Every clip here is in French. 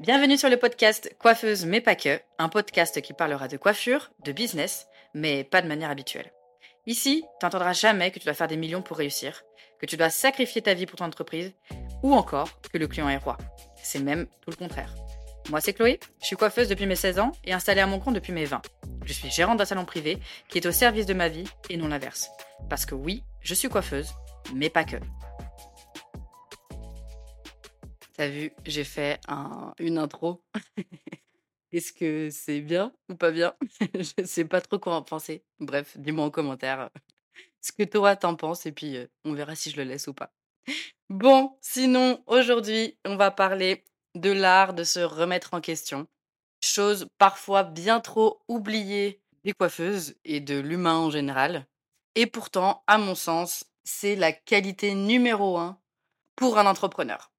Bienvenue sur le podcast Coiffeuse mais pas que, un podcast qui parlera de coiffure, de business, mais pas de manière habituelle. Ici, tu n'entendras jamais que tu dois faire des millions pour réussir, que tu dois sacrifier ta vie pour ton entreprise, ou encore que le client est roi. C'est même tout le contraire. Moi, c'est Chloé, je suis coiffeuse depuis mes 16 ans et installée à mon compte depuis mes 20. Je suis gérante d'un salon privé qui est au service de ma vie et non l'inverse. Parce que oui, je suis coiffeuse, mais pas que. T'as vu, j'ai fait une intro. Est-ce que c'est bien ou pas bien? Je sais pas trop quoi en penser. Bref, dis-moi en commentaire ce que toi t'en penses et puis on verra si je le laisse ou pas. Bon, sinon, aujourd'hui, on va parler de l'art de se remettre en question. Chose parfois bien trop oubliée des coiffeuses et de l'humain en général. Et pourtant, à mon sens, c'est la qualité numéro un pour un entrepreneur.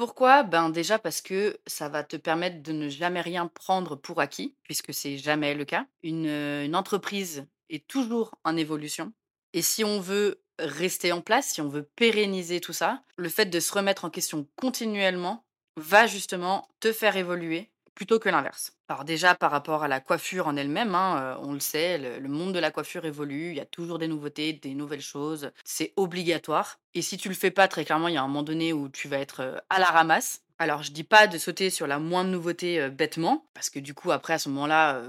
Pourquoi? Ben déjà parce que ça va te permettre de ne jamais rien prendre pour acquis, puisque c'est jamais le cas. Une, une entreprise est toujours en évolution. Et si on veut rester en place, si on veut pérenniser tout ça, le fait de se remettre en question continuellement va justement te faire évoluer plutôt que l'inverse. Alors déjà par rapport à la coiffure en elle-même, hein, on le sait, le, monde de la coiffure évolue, il y a toujours des nouveautés, des nouvelles choses, c'est obligatoire. Et si tu le fais pas, très clairement, il y a un moment donné où tu vas être à la ramasse. Alors je dis pas de sauter sur la moindre nouveauté bêtement, parce que du coup après à ce moment-là,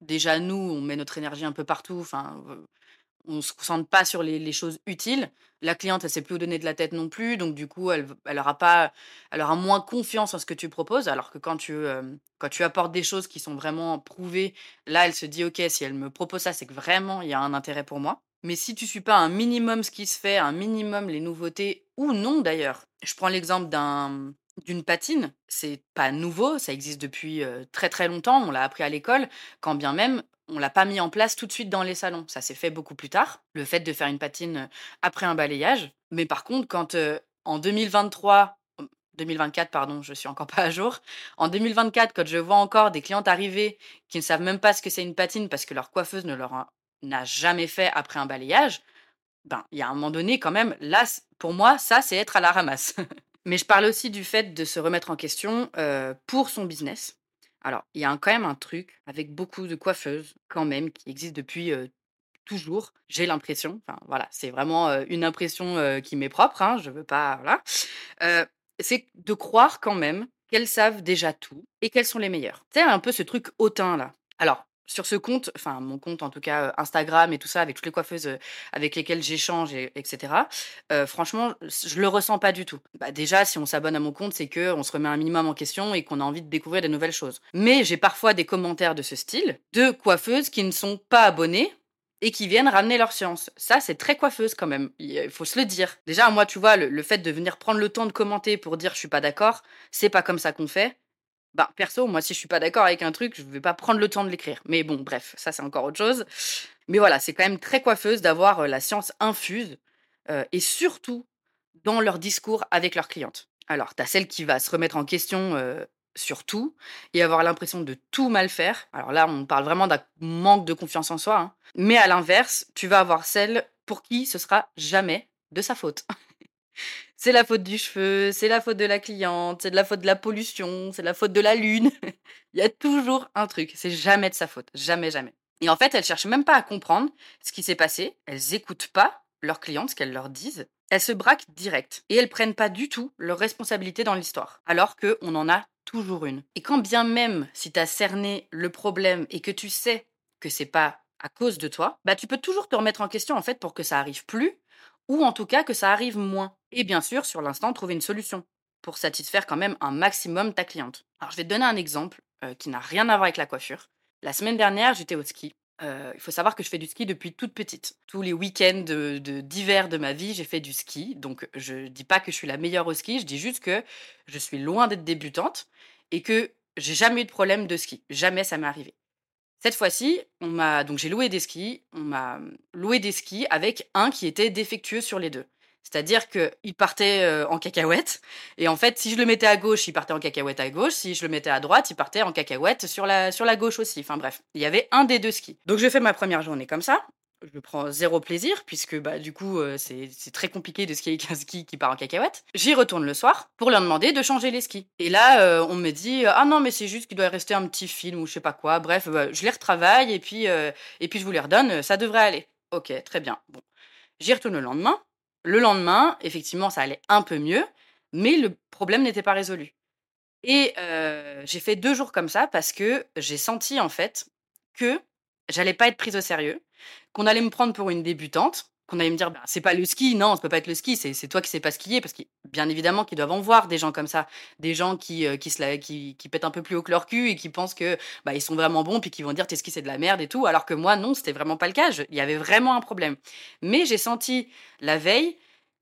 déjà nous, on met notre énergie un peu partout. Enfin, on se concentre pas sur les, choses utiles. La cliente, elle sait plus où donner de la tête non plus, donc du coup, elle, elle aura pas, elle aura moins confiance en ce que tu proposes. Alors que quand tu, euh, quand tu apportes des choses qui sont vraiment prouvées, là, elle se dit, ok, si elle me propose ça, c'est que vraiment il y a un intérêt pour moi. Mais si tu suis pas un minimum ce qui se fait, un minimum les nouveautés ou non d'ailleurs. Je prends l'exemple d'un d'une patine, c'est pas nouveau, ça existe depuis euh, très très longtemps, on l'a appris à l'école, quand bien même on l'a pas mis en place tout de suite dans les salons. Ça s'est fait beaucoup plus tard, le fait de faire une patine euh, après un balayage. Mais par contre, quand euh, en 2023, 2024, pardon, je suis encore pas à jour. En 2024, quand je vois encore des clientes arriver qui ne savent même pas ce que c'est une patine parce que leur coiffeuse ne leur n'a jamais fait après un balayage, ben, il y a un moment donné, quand même, là, pour moi, ça, c'est être à la ramasse. Mais je parle aussi du fait de se remettre en question euh, pour son business. Alors, il y a quand même un truc avec beaucoup de coiffeuses, quand même, qui existe depuis toujours, j'ai l'impression. Enfin, voilà, c'est vraiment une impression qui m'est propre, hein, je veux pas. Voilà. c'est de croire quand même qu'elles savent déjà tout et qu'elles sont les meilleures. C'est un peu ce truc hautain là. Alors, sur ce compte, enfin mon compte en tout cas Instagram et tout ça, avec toutes les coiffeuses avec lesquelles j'échange, et, etc. franchement, je le ressens pas du tout. Bah, déjà, si on s'abonne à mon compte, c'est que on se remet un minimum en question et qu'on a envie de découvrir des nouvelles choses. Mais j'ai parfois des commentaires de ce style de coiffeuses qui ne sont pas abonnées et qui viennent ramener leur science. Ça, c'est très coiffeuse quand même. Il faut se le dire. Déjà, moi, tu vois, le, le fait de venir prendre le temps de commenter pour dire je suis pas d'accord, c'est pas comme ça qu'on fait. Bah, perso, moi, si je suis pas d'accord avec un truc, je vais pas prendre le temps de l'écrire. Mais bon, bref, ça, c'est encore autre chose. Mais voilà, c'est quand même très coiffeuse d'avoir euh, la science infuse euh, et surtout dans leur discours avec leurs clientes. Alors, tu as celle qui va se remettre en question euh, sur tout et avoir l'impression de tout mal faire. Alors là, on parle vraiment d'un manque de confiance en soi. Hein. Mais à l'inverse, tu vas avoir celle pour qui ce sera jamais de sa faute. C'est la faute du cheveu, c'est la faute de la cliente, c'est de la faute de la pollution, c'est la faute de la lune. Il y a toujours un truc, c'est jamais de sa faute, jamais, jamais. Et en fait, elles cherchent même pas à comprendre ce qui s'est passé, elles écoutent pas leurs clientes, ce qu'elles leur disent, elles se braquent direct et elles prennent pas du tout leur responsabilité dans l'histoire, alors qu'on en a toujours une. Et quand bien même si tu as cerné le problème et que tu sais que c'est pas à cause de toi, bah tu peux toujours te remettre en question en fait pour que ça arrive plus ou en tout cas que ça arrive moins. Et bien sûr, sur l'instant, trouver une solution pour satisfaire quand même un maximum ta cliente. Alors je vais te donner un exemple euh, qui n'a rien à voir avec la coiffure. La semaine dernière, j'étais au ski. Euh, il faut savoir que je fais du ski depuis toute petite. Tous les week-ends d'hiver de, de ma vie, j'ai fait du ski. Donc je dis pas que je suis la meilleure au ski, je dis juste que je suis loin d'être débutante et que j'ai jamais eu de problème de ski. Jamais ça m'est arrivé. Cette fois-ci, on m'a donc j'ai loué des skis, on m'a loué des skis avec un qui était défectueux sur les deux. C'est-à-dire qu'il partait euh, en cacahuète. Et en fait, si je le mettais à gauche, il partait en cacahuète à gauche. Si je le mettais à droite, il partait en cacahuète sur la, sur la gauche aussi. Enfin bref, il y avait un des deux skis. Donc je fais ma première journée comme ça. je prends zéro plaisir puisque, bah, du coup, heu, c'est très compliqué de skier avec un ski qui part en cacahuète. J'y retourne le soir pour leur demander de changer les skis et là, heu, on me dit: «Ah non, mais c'est juste qu'il doit rester un petit film» ou je sais pas quoi. Bref, bah, je les retravaille et puis, et puis je vous les redonne, ça devrait aller. OK, très bien. Bon, j'y retourne le lendemain. Le lendemain, effectivement, ça allait un peu mieux, mais le problème n'était pas résolu. Et heu, j'ai fait 2 jours comme ça parce que j'ai senti, en fait, que j'allais pas être prise au sérieux, qu'on allait me prendre pour une débutante, qu'on allait me dire: «Bah, c'est pas le ski, non, ça peut pas être le ski, c'est toi qui sais pas skier». Parce qu'ils bien évidemment qu'ils doivent en voir des gens comme ça, des gens qui, heu, qui se qui pètent un peu plus haut que leur cul et qui pensent que, bah, ils sont vraiment bons puis qui vont dire: «Tes skis, c'est de la merde et tout». Alors que moi, non, c'était vraiment pas le cas. Il y avait vraiment un problème. Mais j'ai senti la veille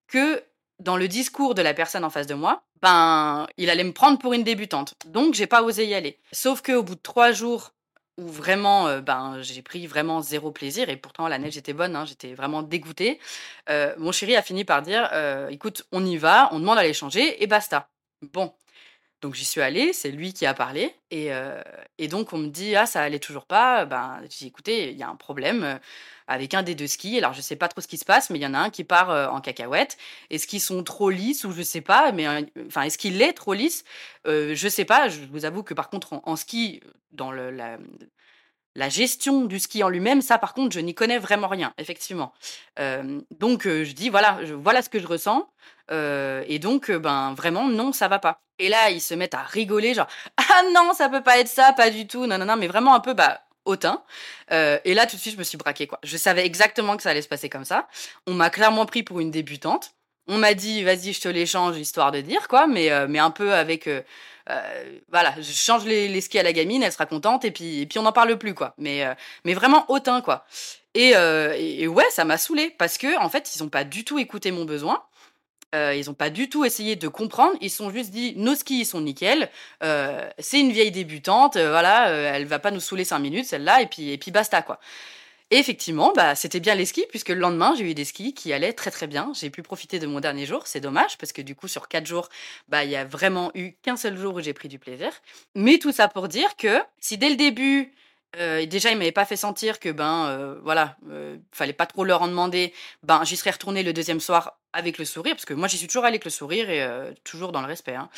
que dans le discours de la personne en face de moi, ben, il allait me prendre pour une débutante. Donc j'ai pas osé y aller. Sauf qu'au bout de 3 jours où vraiment, heu, ben, j'ai pris vraiment zéro plaisir et pourtant la neige était bonne, hein, j'étais vraiment dégoûtée. Heu, mon chéri a fini par dire: «Heu, écoute, on y va, on demande à les changer et basta». Bon, donc j'y suis allée, c'est lui qui a parlé et heu et donc on me dit: «Ah ça allait toujours pas». Ben, j'ai dit: «Écoutez, il y a un problème, heu, avec un des 2 skis. Alors je sais pas trop ce qui se passe, mais il y en a un qui part, heu, en cacahuète. Est-ce qu'ils sont trop lisses ou je sais pas, mais enfin, est-ce qu'il est trop lisse? Heu, je sais pas. Je vous avoue que par contre en ski, dans la gestion du ski en lui-même, ça par contre, je n'y connais vraiment rien, effectivement. Donc je dis: «Voilà, je voilà ce que je ressens, heu et donc heu, ben, vraiment non, ça va pas» et là, ils se mettent à rigoler genre: «Ah non, ça peut pas être ça, pas du tout, non, non, non», mais vraiment un peu, bah, hautain. Heu et là, tout de suite, je me suis braquée, quoi. Je savais exactement que ça allait se passer comme ça. On m'a clairement pris pour une débutante. On m'a dit: «Vas-y, je te les change», histoire de dire, quoi, mais mais un peu avec, voilà, je change les skis à la gamine, elle sera contente et puis et puis on n'en parle plus, quoi, mais mais vraiment hautain, quoi et et et ouais, ça m'a saoulée parce qu'en fait, ils ont pas du tout écouté mon besoin. Heu, ils ont pas du tout essayé de comprendre. Ils sont juste dit: «Nos skis, sont nickel, heu, c'est une vieille débutante, heu, voilà, heu, elle va pas nous saouler 5 minutes celle-là et puis et puis basta, quoi» effectivement, bah, c'était bien les skis puisque le lendemain, j'ai eu des skis qui allaient très, très bien. J'ai pu profiter de mon dernier jour. C'est dommage parce que du coup, sur 4 jours, bah, il y a vraiment eu qu'un seul jour où j'ai pris du plaisir. Mais tout ça pour dire que si dès le début, heu, déjà, ils m'avaient pas fait sentir que, ben, heu, voilà, heu, fallait pas trop leur en demander, ben, j'y serais retournée le 2e soir avec le sourire parce que moi, j'y suis toujours allée avec le sourire et heu, toujours dans le respect, hein.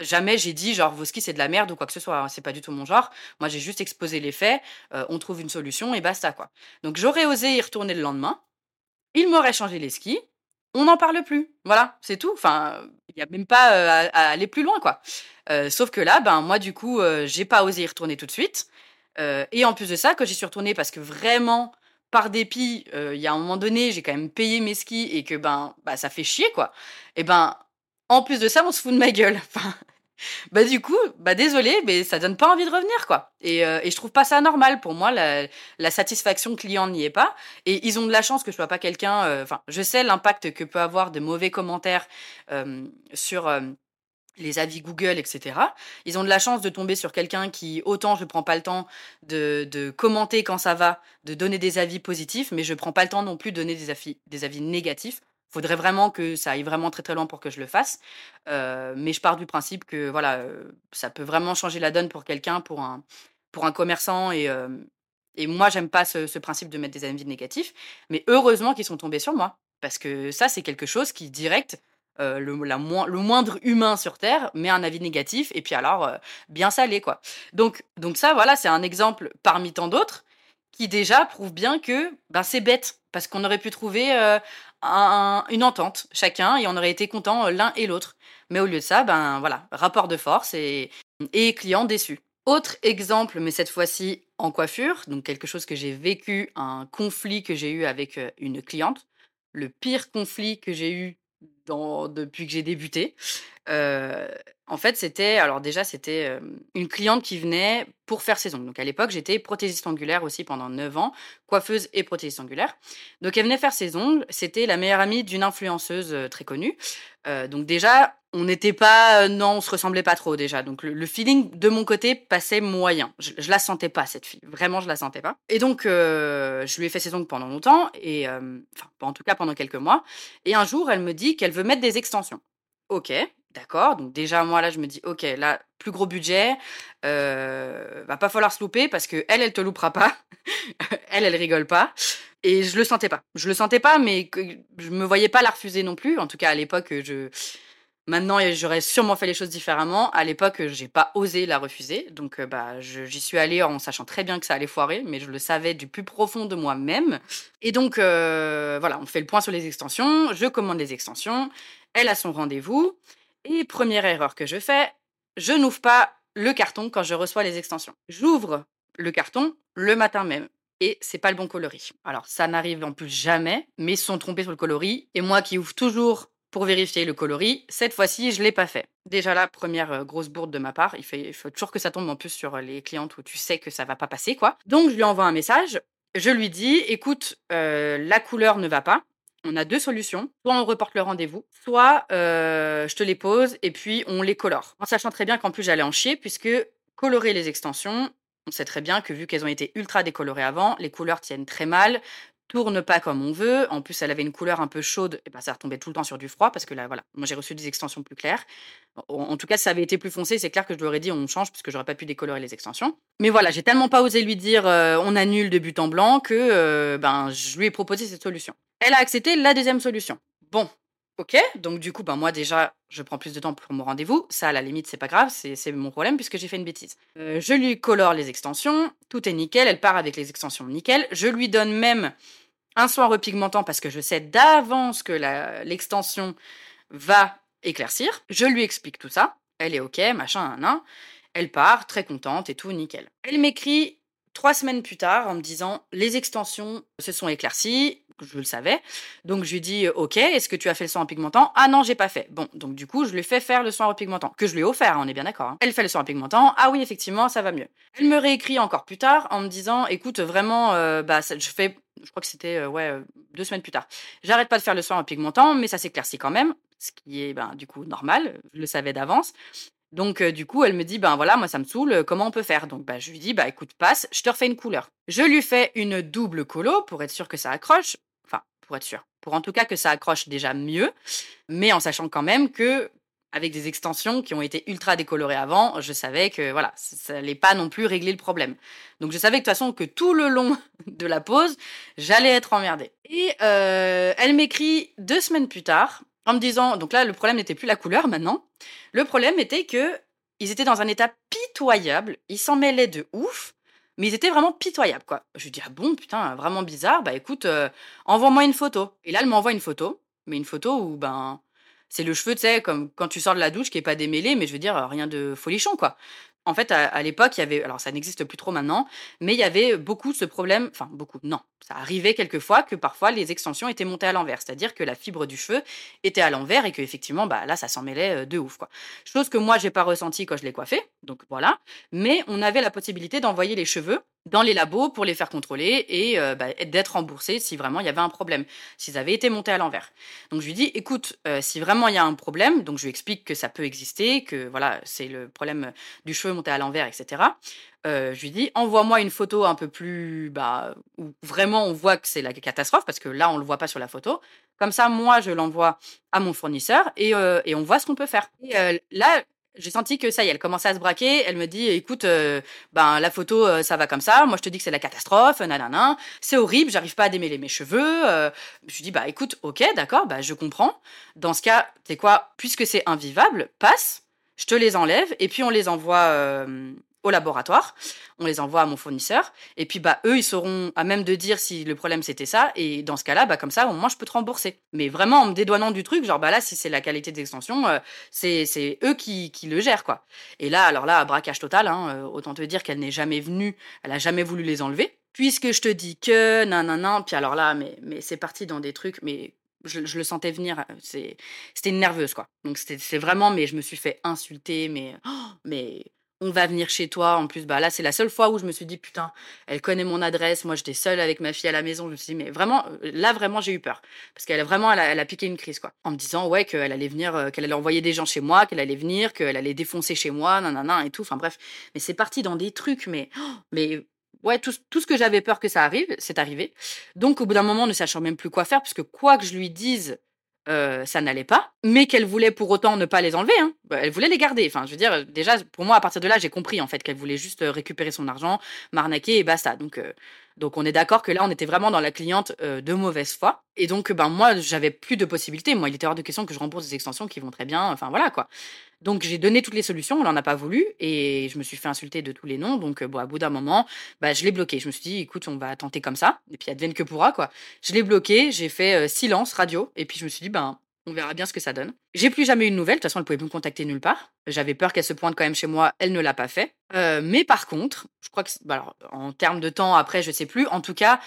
Jamais j'ai dit genre: «Vos skis, c'est de la merde» ou quoi que ce soit, hein, c'est pas du tout mon genre. Moi, j'ai juste exposé les faits, on trouve une solution et basta, quoi. Donc j'aurais osé y retourner le lendemain. Ils m'auraient changé les skis. On n'en parle plus. Voilà, c'est tout. Enfin, il y a même pas, à à aller plus loin, quoi. Heu, sauf que là, ben, moi, du coup, heu, j'ai pas osé y retourner tout de suite, heu et en plus de ça, quand j'y suis retournée parce que vraiment, par dépit, il y a un moment donné, j'ai quand même payé mes skis et que, ben, bah, ça fait chier, quoi et ben, en plus de ça, on se fout de ma gueule. Enfin, bah, du coup, bah, désolée, mais ça donne pas envie de revenir, quoi et et je trouve pas ça normal. Pour moi, la la satisfaction client n'y est pas et ils ont de la chance que je sois pas quelqu'un, enfin, je sais l'impact que peut avoir de mauvais commentaires, sur, les avis Google et cetera. Ils ont de la chance de tomber sur quelqu'un qui autant je prends pas le temps de commenter quand ça va, de donner des avis positifs, mais je prends pas le temps non plus de donner des avis des avis négatifs. Faudrait vraiment que ça aille vraiment très, très loin pour que je le fasse, heu, mais je pars du principe que voilà, heu, ça peut vraiment changer la donne pour quelqu'un, pour un pour un commerçant et hem et moi, j'aime pas ce ce principe de mettre des avis négatifs, mais heureusement qu'ils sont tombés sur moi parce que ça, c'est quelque chose qui direct, heu, le le moindre humain sur terre met un avis négatif et puis alors, heu, bien salé, quoi. Donc donc ça, voilà, c'est un exemple parmi tant d'autres qui déjà prouve bien que, ben, c'est bête parce qu'on aurait pu trouver, heu, un une entente chacun et on aurait été contents, l'un et l'autre. Mais au lieu de ça, ben, voilà, rapport de force et et client déçu. Autre exemple, mais cette fois-ci en coiffure, donc quelque chose que j'ai vécu, un conflit que j'ai eu avec, une cliente. Le pire conflit que j'ai eu depuis que j'ai débuté. Heu, en fait, c'était alors déjà, c'était, une cliente qui venait pour faire ses ongles. Donc à l'époque, j'étais prothésiste ongulaire aussi pendant 9 ans, coiffeuse et prothésiste ongulaire. Donc elle venait faire ses ongles, c'était la meilleure amie d'une influenceuse, très connue. Heu, donc déjà, on n'était pas, non, on se ressemblait pas trop déjà. Donc le feeling de mon côté passait moyen. Je je la sentais pas cette fille, vraiment je la sentais pas et donc je lui ai fait ses ongles pendant longtemps et enfin, en tout cas pendant quelques mois et un jour, elle me dit qu'elle veut mettre des extensions. OK, D'accord, donc déjà moi là je me dis: «OK, là, plus gros budget, heu, va pas falloir se louper parce qu'elle, elle te loupera pas. Elle, elle rigole pas» et je le sentais pas. Je le sentais pas, mais que je me voyais pas la refuser non plus. En tout cas à l'époque, je maintenant j'aurais sûrement fait les choses différemment. À l'époque, j'ai pas osé la refuser, donc heu, bah, j'y suis allée en sachant très bien que ça allait foirer, mais je le savais du plus profond de moi-même. Et donc heu, voilà, on fait le point sur les extensions, je commande les extensions, elle a son rendez-vous. Et première erreur que je fais, je n'ouvre pas le carton quand je reçois les extensions. J'ouvre le carton le matin même. Et c'est pas le bon coloris. Alors ça n'arrive en plus jamais, mais ils sont trompés sur le coloris. Et moi qui ouvre toujours pour vérifier le coloris, cette fois-ci, je l'ai pas fait. Déjà là, première re grosse bourde de ma part, il fait faut toujours que ça tombe en plus sur, heu, les clientes où tu sais que ça va pas passer, quoi. Donc je lui envoie un message, je lui dis: «Écoute, heu, la couleur ne va pas. On a 2 solutions, soit on reporte le rendez-vous, soit, je te les pose et puis on les colore». En sachant très bien qu'en plus j'allais en chier puisque colorer les extensions, on sait très bien que vu qu'elles ont été ultra décolorées avant, les couleurs tiennent très mal, tournent pas comme on veut. En plus, elle avait une couleur un peu chaude et bah, ça retombait tout le temps sur du froid parce que là, voilà, moi j'ai reçu des extensions plus claires. En tout cas, si ça avait été plus foncé, c'est clair que je lui aurais dit: «On change» puisque j'aurais pas pu décolorer les extensions. Mais voilà, j'ai tellement pas osé lui dire, heu: «On annule de but en blanc» que, heu, ben, je lui ai proposé cette solution. Elle a accepté la 2e solution. Bon, OK, donc du coup, ben, moi déjà, je prends plus de temps pour mon rendez-vous. Ça, à la limite, c'est pas grave, c'est mon problème puisque j'ai fait une bêtise. Heu, je lui colore les extensions, tout est nickel, elle part avec les extensions nickel. Je lui donne même un soin repigmentant parce que je sais d'avance que l'extension va éclaircir. Je lui explique tout ça. Elle est OK, machin, nin. Elle part très contente et tout nickel. Elle m'écrit 3 semaines plus tard en me disant: «Les extensions se sont éclaircies». Je le savais. Donc je lui dis: «OK, est-ce que tu as fait le soin repigmentant?» «Ah non, j'ai pas fait». Bon, donc du coup, je lui fais faire le soin repigmentant, que je lui ai offert, hein, on est bien d'accord, hein. Elle fait le soin repigmentant: «Ah oui, effectivement, ça va mieux». Elle me réécrit encore plus tard en me disant: «Écoute, vraiment, heu, bah, ça» je fais je crois que c'était, heu, ouais, heu, 2 semaines plus tard: «J'arrête pas de faire le soin repigmentant, mais ça s'éclaircit quand même», ce qui est, ben, du coup normal, je le savais d'avance. Donc du coup, elle me dit: «Ben, voilà, moi ça me saoule, comment on peut faire?» donc bah, je lui dis: «Bah, écoute, passe, je te refais une couleur». Je lui fais une double colo pour être sûre que ça accroche, pour être sûre, pour en tout cas que ça accroche déjà mieux, mais en sachant quand même qu'avec des extensions qui ont été ultra décolorées avant, je savais que voilà, ça allait pas non plus régler le problème. Donc je savais de toute façon que tout le long de la pose, j'allais être emmerdée et heu, elle m'écrit 2 semaines plus tard en me disant donc là, le problème n'était plus la couleur maintenant. Le problème était qu'ils étaient dans un état pitoyable, ils s'en mêlaient de ouf, mais ils étaient vraiment pitoyables, quoi. Je lui dis: «Ah bon? Putain, vraiment bizarre. Bah, écoute, heu, envoie-moi une photo» et là, elle m'envoie une photo, mais une photo où, ben, c'est le cheveu, tu sais, comme quand tu sors de la douche qui est pas démêlé, mais je veux dire, rien de folichon, quoi. En fait, à à l'époque, il y avait alors ça n'existe plus trop maintenant, mais il y avait beaucoup ce problème enfin beaucoup, non, ça arrivait quelquefois que parfois les extensions étaient montées à l'envers. C'est-à-dire que la fibre du cheveu était à l'envers et qu'effectivement, bah, là, ça s'en mêlait, heu, de ouf, quoi. Chose que moi, j'ai pas ressentie quand je l'ai coiffée, donc voilà, mais on avait la possibilité d'envoyer les cheveux dans les labos pour les faire contrôler et heu, bah, d'être remboursés si vraiment il y avait un problème, s'ils avaient été montés à l'envers. Donc je lui dis: «Écoute, heu, si vraiment il y a un problème», donc je lui explique que ça peut exister, que voilà, c'est le problème, du cheveu monté à l'envers et Heu, je lui dis: «Envoie-moi une photo un peu plus, bah, où vraiment on voit que c'est la catastrophe», parce que là, on le voit pas sur la photo. Comme ça, moi, je l'envoie à mon fournisseur et heu et on voit ce qu'on peut faire et heu, là, j'ai senti que ça y est, elle commençait à se braquer. Elle me dit: «Écoute, ben, la photo, ça va comme ça. Moi, je te dis que c'est la catastrophe, nin. C'est horrible, j'arrive pas à démêler mes cheveux, heu». Je lui dis: «Bah, écoute, OK, d'accord, bah, je comprends. Dans ce cas, sais quoi? Puisque c'est invivable, passe, je te les enlève et puis on les envoie, au laboratoire. On les envoie à mon fournisseur et puis, bah, eux, ils seront à même de dire si le problème c'était ça et dans ce cas-là, bah, comme ça, au moins, je peux te rembourser». Mais vraiment en me dédouanant du truc, genre, bah, là, si c'est la qualité des extensions, heu, c'est eux qui qui le gèrent, quoi et là, alors là, braquage total, hein, heu, autant te dire qu'elle n'est jamais venue, elle a jamais voulu les enlever. «Puisque je te dis que nin nin nin», puis alors là, mais mais c'est parti dans des trucs, mais je le sentais venir, c'est c'était une nerveuse, quoi. Donc c'est vraiment mais je me suis fait insulter, mais mais: «On va venir chez toi». En plus, bah, là, c'est la seule fois où je me suis dit: «Putain, elle connaît mon adresse». Moi, j'étais seule avec ma fille à la maison. Je me suis dit: «Mais vraiment», heu, là, vraiment, j'ai eu peur parce qu'elle a vraiment elle a elle a piqué une crise, quoi. En me disant, ouais, qu'elle allait venir, heu, qu'elle allait envoyer des gens chez moi, qu'elle allait venir, qu'elle allait défoncer chez moi, nin et tout. Enfin bref, mais c'est parti dans des trucs, mais mais ouais, tout tout ce que j'avais peur que ça arrive, c'est arrivé. Donc au bout d'un moment, ne sachant même plus quoi faire, puisque quoi que je lui dise, heu, ça n'allait pas, mais qu'elle voulait pour autant ne pas les enlever, hein. Bah, elle voulait les garder. Enfin, je veux dire, déjà, pour moi, à partir de là, j'ai compris, en fait, qu'elle voulait juste, heu, récupérer son argent, m'arnaquer et basta. Donc heu, donc on est d'accord que là, on était vraiment dans la cliente, heu, de mauvaise foi et donc ben, moi, j'avais plus de possibilités. Moi, il était hors de question que je rembourse des extensions qui vont très bien, enfin voilà, quoi. Donc j'ai donné toutes les solutions, elle en a pas voulu et je me suis fait insulter de tous les noms. Donc heu, bon, à bout d'un moment, bah, je l'ai bloqué. Je me suis dit: «Écoute, on va tenter comme ça et puis advienne que pourra, quoi». Je l'ai bloqué, j'ai fait, heu, silence radio et puis je me suis dit: «Ben, on verra bien ce que ça donne». J'ai plus jamais eu de nouvelles, de toute façon, elle pouvait plus me contacter nulle part. J'avais peur qu'elle se pointe quand même chez moi, elle ne l'a pas fait. Heu, mais par contre, je crois que bah, alors, en termes de temps après, je sais plus. En tout cas,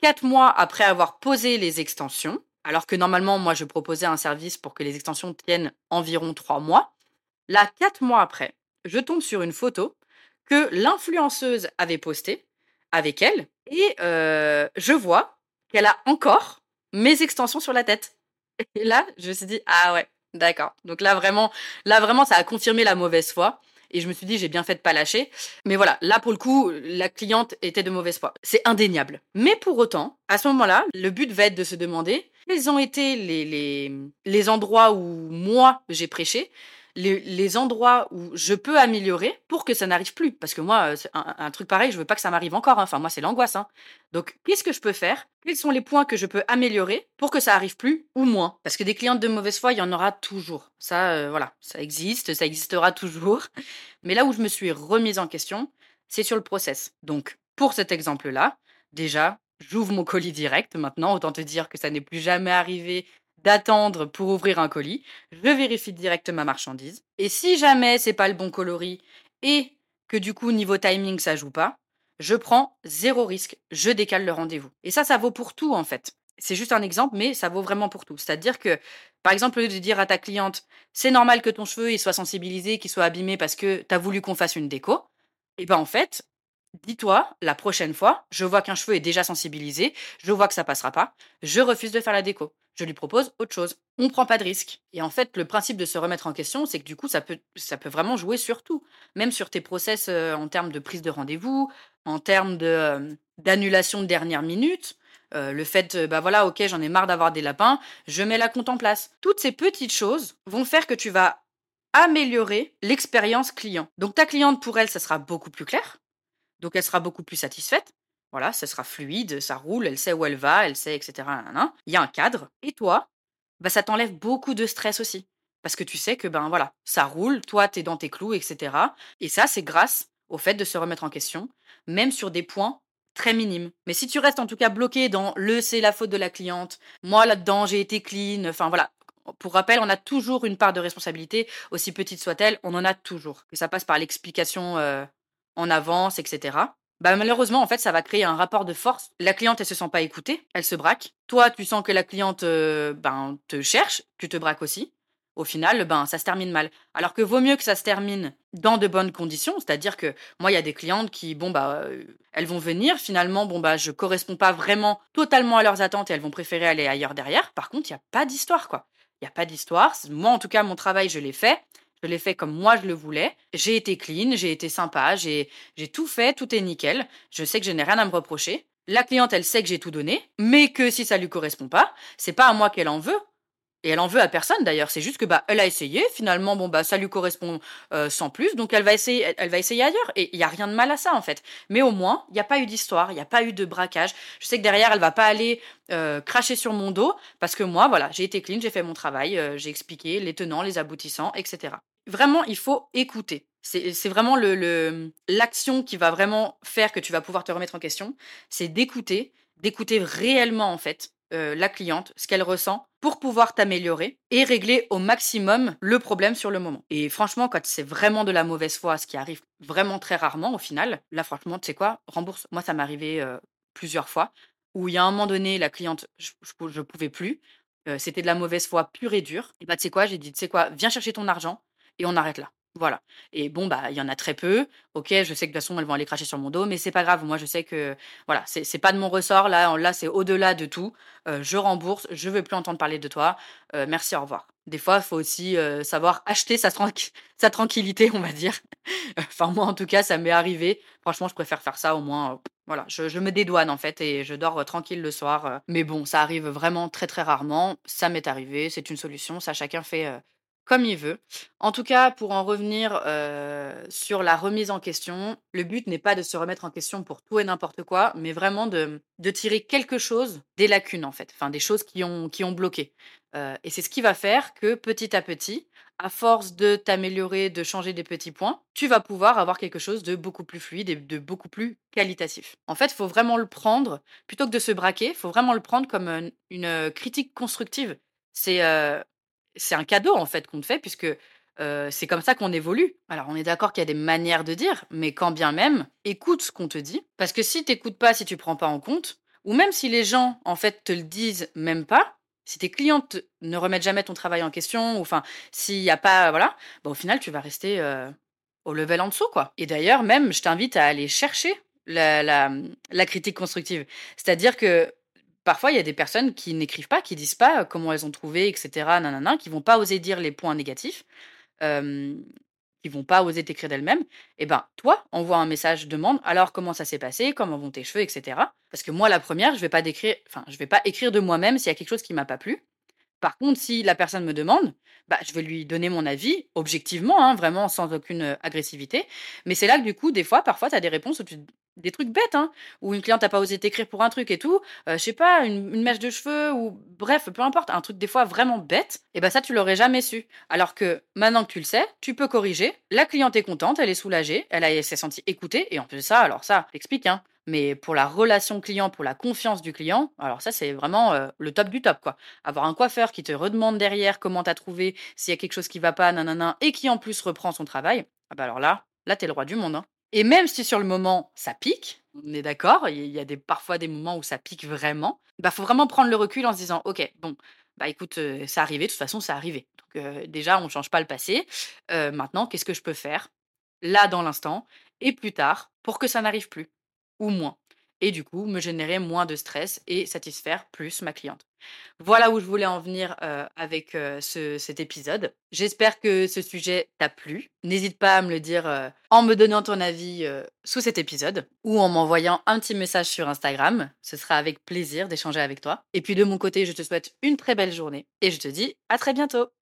4 mois après avoir posé les extensions, alors que normalement, moi, je proposais un service pour que les extensions tiennent environ 3 mois. Là, 4 mois après, je tombe sur une photo que l'influenceuse avait postée avec elle et je vois qu'elle a encore mes extensions sur la tête. Et là, je me suis dit: «Ah ouais, d'accord». Donc là, vraiment là, vraiment, ça a confirmé la mauvaise foi et je me suis dit: «J'ai bien fait de pas lâcher». Mais voilà, là, pour le coup, la cliente était de mauvaise foi. C'est indéniable. Mais pour autant, à ce moment-là, le but va être de se demander quels ont été les les endroits où moi, j'ai prêché, les endroits où je peux améliorer pour que ça n'arrive plus. Parce que moi, c'est un un truc pareil, je veux pas que ça m'arrive encore, hein. Enfin, moi, c'est l'angoisse, hein. Donc qu'est-ce que je peux faire? Quels sont les points que je peux améliorer pour que ça arrive plus ou moins? Parce que des clientes de mauvaise foi, il y en aura toujours. Ça, heu, voilà, ça existe, ça existera toujours. Mais là où je me suis remise en question, c'est sur le process. Donc pour cet exemple-là, déjà, j'ouvre mon colis direct maintenant. Autant te dire que ça n'est plus jamais arrivé d'attendre pour ouvrir un colis. Je vérifie direct ma marchandise et si jamais c'est pas le bon coloris et que du coup niveau timing ça joue pas, je prends 0 risque, je décale le rendez-vous. Et ça, ça vaut pour tout en fait. C'est juste un exemple, mais ça vaut vraiment pour tout. C'est-à-dire que, par exemple, au lieu de dire à ta cliente: «C'est normal que ton cheveu il soit sensibilisé, qu'il soit abîmé parce que tu as voulu qu'on fasse une déco», et ben, en fait, dis-toi, la prochaine fois, je vois qu'un cheveu est déjà sensibilisé, je vois que ça passera pas, je refuse de faire la déco. Je lui propose autre chose. On prend pas de risque. Et en fait, le principe de se remettre en question, c'est que du coup, ça peut ça peut vraiment jouer sur tout. Même sur tes process, heu, en termes de prise de rendez-vous, en termes de, hem, d'annulation de dernière minute, heu, le fait, bah, voilà, OK, j'en ai marre d'avoir des lapins, je mets la compte en place. Toutes ces petites choses vont faire que tu vas améliorer l'expérience client. Donc ta cliente, pour elle, ça sera beaucoup plus clair. Donc elle sera beaucoup plus satisfaite. Voilà, ça sera fluide, ça roule, elle sait où elle va, elle sait et cetera, nin Il y a un cadre et toi, bah, ça t'enlève beaucoup de stress aussi. Parce que tu sais que, ben, voilà, ça roule, toi, tu es dans tes clous et cetera et ça, c'est grâce au fait de se remettre en question, même sur des points très minimes. Mais si tu restes en tout cas bloqué dans le «c'est la faute de la cliente», «moi là-dedans, j'ai été clean», enfin voilà. Pour rappel, on a toujours une part de responsabilité, aussi petite soit-elle, on en a toujours. Que ça passe par l'explication, heu, en avance et cetera. Bah, malheureusement, en fait, ça va créer un rapport de force. La cliente, elle se sent pas écoutée, elle se braque. Toi, tu sens que la cliente, heu, ben, te cherche, tu te braques aussi. Au final, ben, ça se termine mal. Alors que vaut mieux que ça se termine dans de bonnes conditions, c'est-à-dire que moi, il y a des clientes qui, bon, bah, heu, elles vont venir, finalement, bon, bah, je corresponds pas vraiment totalement à leurs attentes et elles vont préférer aller ailleurs derrière. Par contre, il y a pas d'histoire, quoi. Il y a pas d'histoire. Moi, en tout cas, mon travail, je l'ai fait. Je l'ai fait comme moi je le voulais. J'ai été clean, j'ai été sympa, j'ai tout fait, tout est nickel. Je sais que je n'ai rien à me reprocher. La cliente, elle sait que j'ai tout donné, mais que si ça lui correspond pas, c'est pas à moi qu'elle en veut et elle en veut à personne d'ailleurs. C'est juste que, bah, elle a essayé, finalement, bon, bah, ça lui correspond, heu, sans plus, donc elle va essayer elle va essayer ailleurs et il y a rien de mal à ça, en fait. Mais au moins, il y a pas eu d'histoire, il y a pas eu de braquage. Je sais que derrière, elle va pas aller, heu, cracher sur mon dos parce que moi, voilà, j'ai été clean, j'ai fait mon travail, heu, j'ai expliqué les tenants, les aboutissants et cetera. Vraiment, il faut écouter. C'est vraiment l'action qui va vraiment faire que tu vas pouvoir te remettre en question, c'est d'écouter, d'écouter réellement, en fait, heu, la cliente, ce qu'elle ressent pour pouvoir t'améliorer et régler au maximum le problème sur le moment. Et franchement, quand c'est vraiment de la mauvaise foi, ce qui arrive vraiment très rarement au final, là, franchement, tu sais quoi? Rembourse. Moi, ça m'est arrivé, heu, plusieurs fois où il y a un moment donné, la cliente, je je pouvais plus, heu, c'était de la mauvaise foi pure et dure et bah, tu sais quoi? J'ai dit: «Tu sais quoi? Viens chercher ton argent et on arrête là». Voilà et bon, bah, il y en a très peu. OK, je sais que de toute façon, elles vont aller cracher sur mon dos, mais c'est pas grave. Moi, je sais que, voilà, c'est pas de mon ressort là, là, c'est au-delà de tout. Heu, je rembourse, je veux plus entendre parler de toi. Heu, merci, au revoir. Des fois, il faut aussi, heu, savoir acheter sa sa tranquillité, on va dire. Enfin, moi, en tout cas, ça m'est arrivé. Franchement, je préfère faire ça au moins, voilà, je je me dédouane, en fait et je dors, tranquille le soir. Mais bon, ça arrive vraiment très, très rarement. Ça m'est arrivé, c'est une solution, ça chacun fait, comme il veut. En tout cas, pour en revenir, heu, sur la remise en question, le but n'est pas de se remettre en question pour tout et n'importe quoi, mais vraiment de, tirer quelque chose des lacunes, en fait, enfin des choses qui ont qui ont bloqué. Heu et c'est ce qui va faire que petit à petit, à force de t'améliorer, de changer des petits points, tu vas pouvoir avoir quelque chose de beaucoup plus fluide et de beaucoup plus qualitatif. En fait, il faut vraiment le prendre plutôt que de se braquer, il faut vraiment le prendre comme, heu, une, critique constructive. C'est, c'est un cadeau, en fait, qu'on te fait puisque, c'est comme ça qu'on évolue. Alors, on est d'accord qu'il y a des manières de dire, mais quand bien même, écoute ce qu'on te dit parce que si tu écoutes pas, si tu prends pas en compte ou même si les gens, en fait, te le disent même pas, si tes clients te ne remettent jamais ton travail en question ou enfin, s'il y a pas voilà, bah, au final, tu vas rester, au level en dessous, quoi et d'ailleurs, même, je t'invite à aller chercher la critique constructive. C'est-à-dire que, parfois, il y a des personnes qui n'écrivent pas, qui disent pas, heu, comment elles ont trouvé et cetera, nin nin nin, qui vont pas oser dire les points négatifs, hem, qui vont pas oser t'écrire d'elles-mêmes et ben, toi, envoie un message, demande: «Alors, comment ça s'est passé? Comment vont tes cheveux?» et cetera. Parce que moi, la 1re, je vais pas vais pas écrire de moi-même s'il y a quelque chose qui m'a pas plu. Par contre, si la personne me demande, bah, je vais lui donner mon avis objectivement, hein, vraiment sans aucune, heu, agressivité. Mais c'est là que, du coup, des fois, parfois, tu as des réponses où tu des trucs bêtes, hein, où une cliente a pas osé t'écrire pour un truc et tout, heu, je sais pas, une mèche de cheveux ou bref, peu importe, un truc des fois vraiment bête et bah, ça, tu l'aurais jamais su. Alors que maintenant que tu le sais, tu peux corriger. La cliente est contente, elle est soulagée, elle s'est sentie écoutée et en plus de ça, alors ça, je t'explique, hein, mais pour la relation client, pour la confiance du client, alors ça, c'est vraiment, heu, le top du top, quoi. Avoir un coiffeur qui te redemande derrière comment tu as trouvé, s'il y a quelque chose qui va pas, nin et qui, en plus, reprend son travail, ah bah, alors là, là, tu es le roi du monde, hein et même si sur le moment, ça pique, on est d'accord, il y il a parfois des moments où ça pique vraiment, bah, faut vraiment prendre le recul en se disant: «OK, bon, bah, écoute, heu, c'est arrivé, de toute façon, c'est arrivé. Donc heu, déjà, on change pas le passé. Heu, maintenant, qu'est-ce que je peux faire, là, dans l'instant et plus tard, pour que ça n'arrive plus ou moins?» Et du coup, me générer moins de stress et satisfaire plus ma cliente. Voilà où je voulais en venir, avec, cet épisode. J'espère que ce sujet t'a plu. N'hésite pas à me le dire, en me donnant ton avis, sous cet épisode ou en m'envoyant un petit message sur Instagram. Ce sera avec plaisir d'échanger avec toi et puis, de mon côté, je te souhaite une très belle journée et je te dis à très bientôt!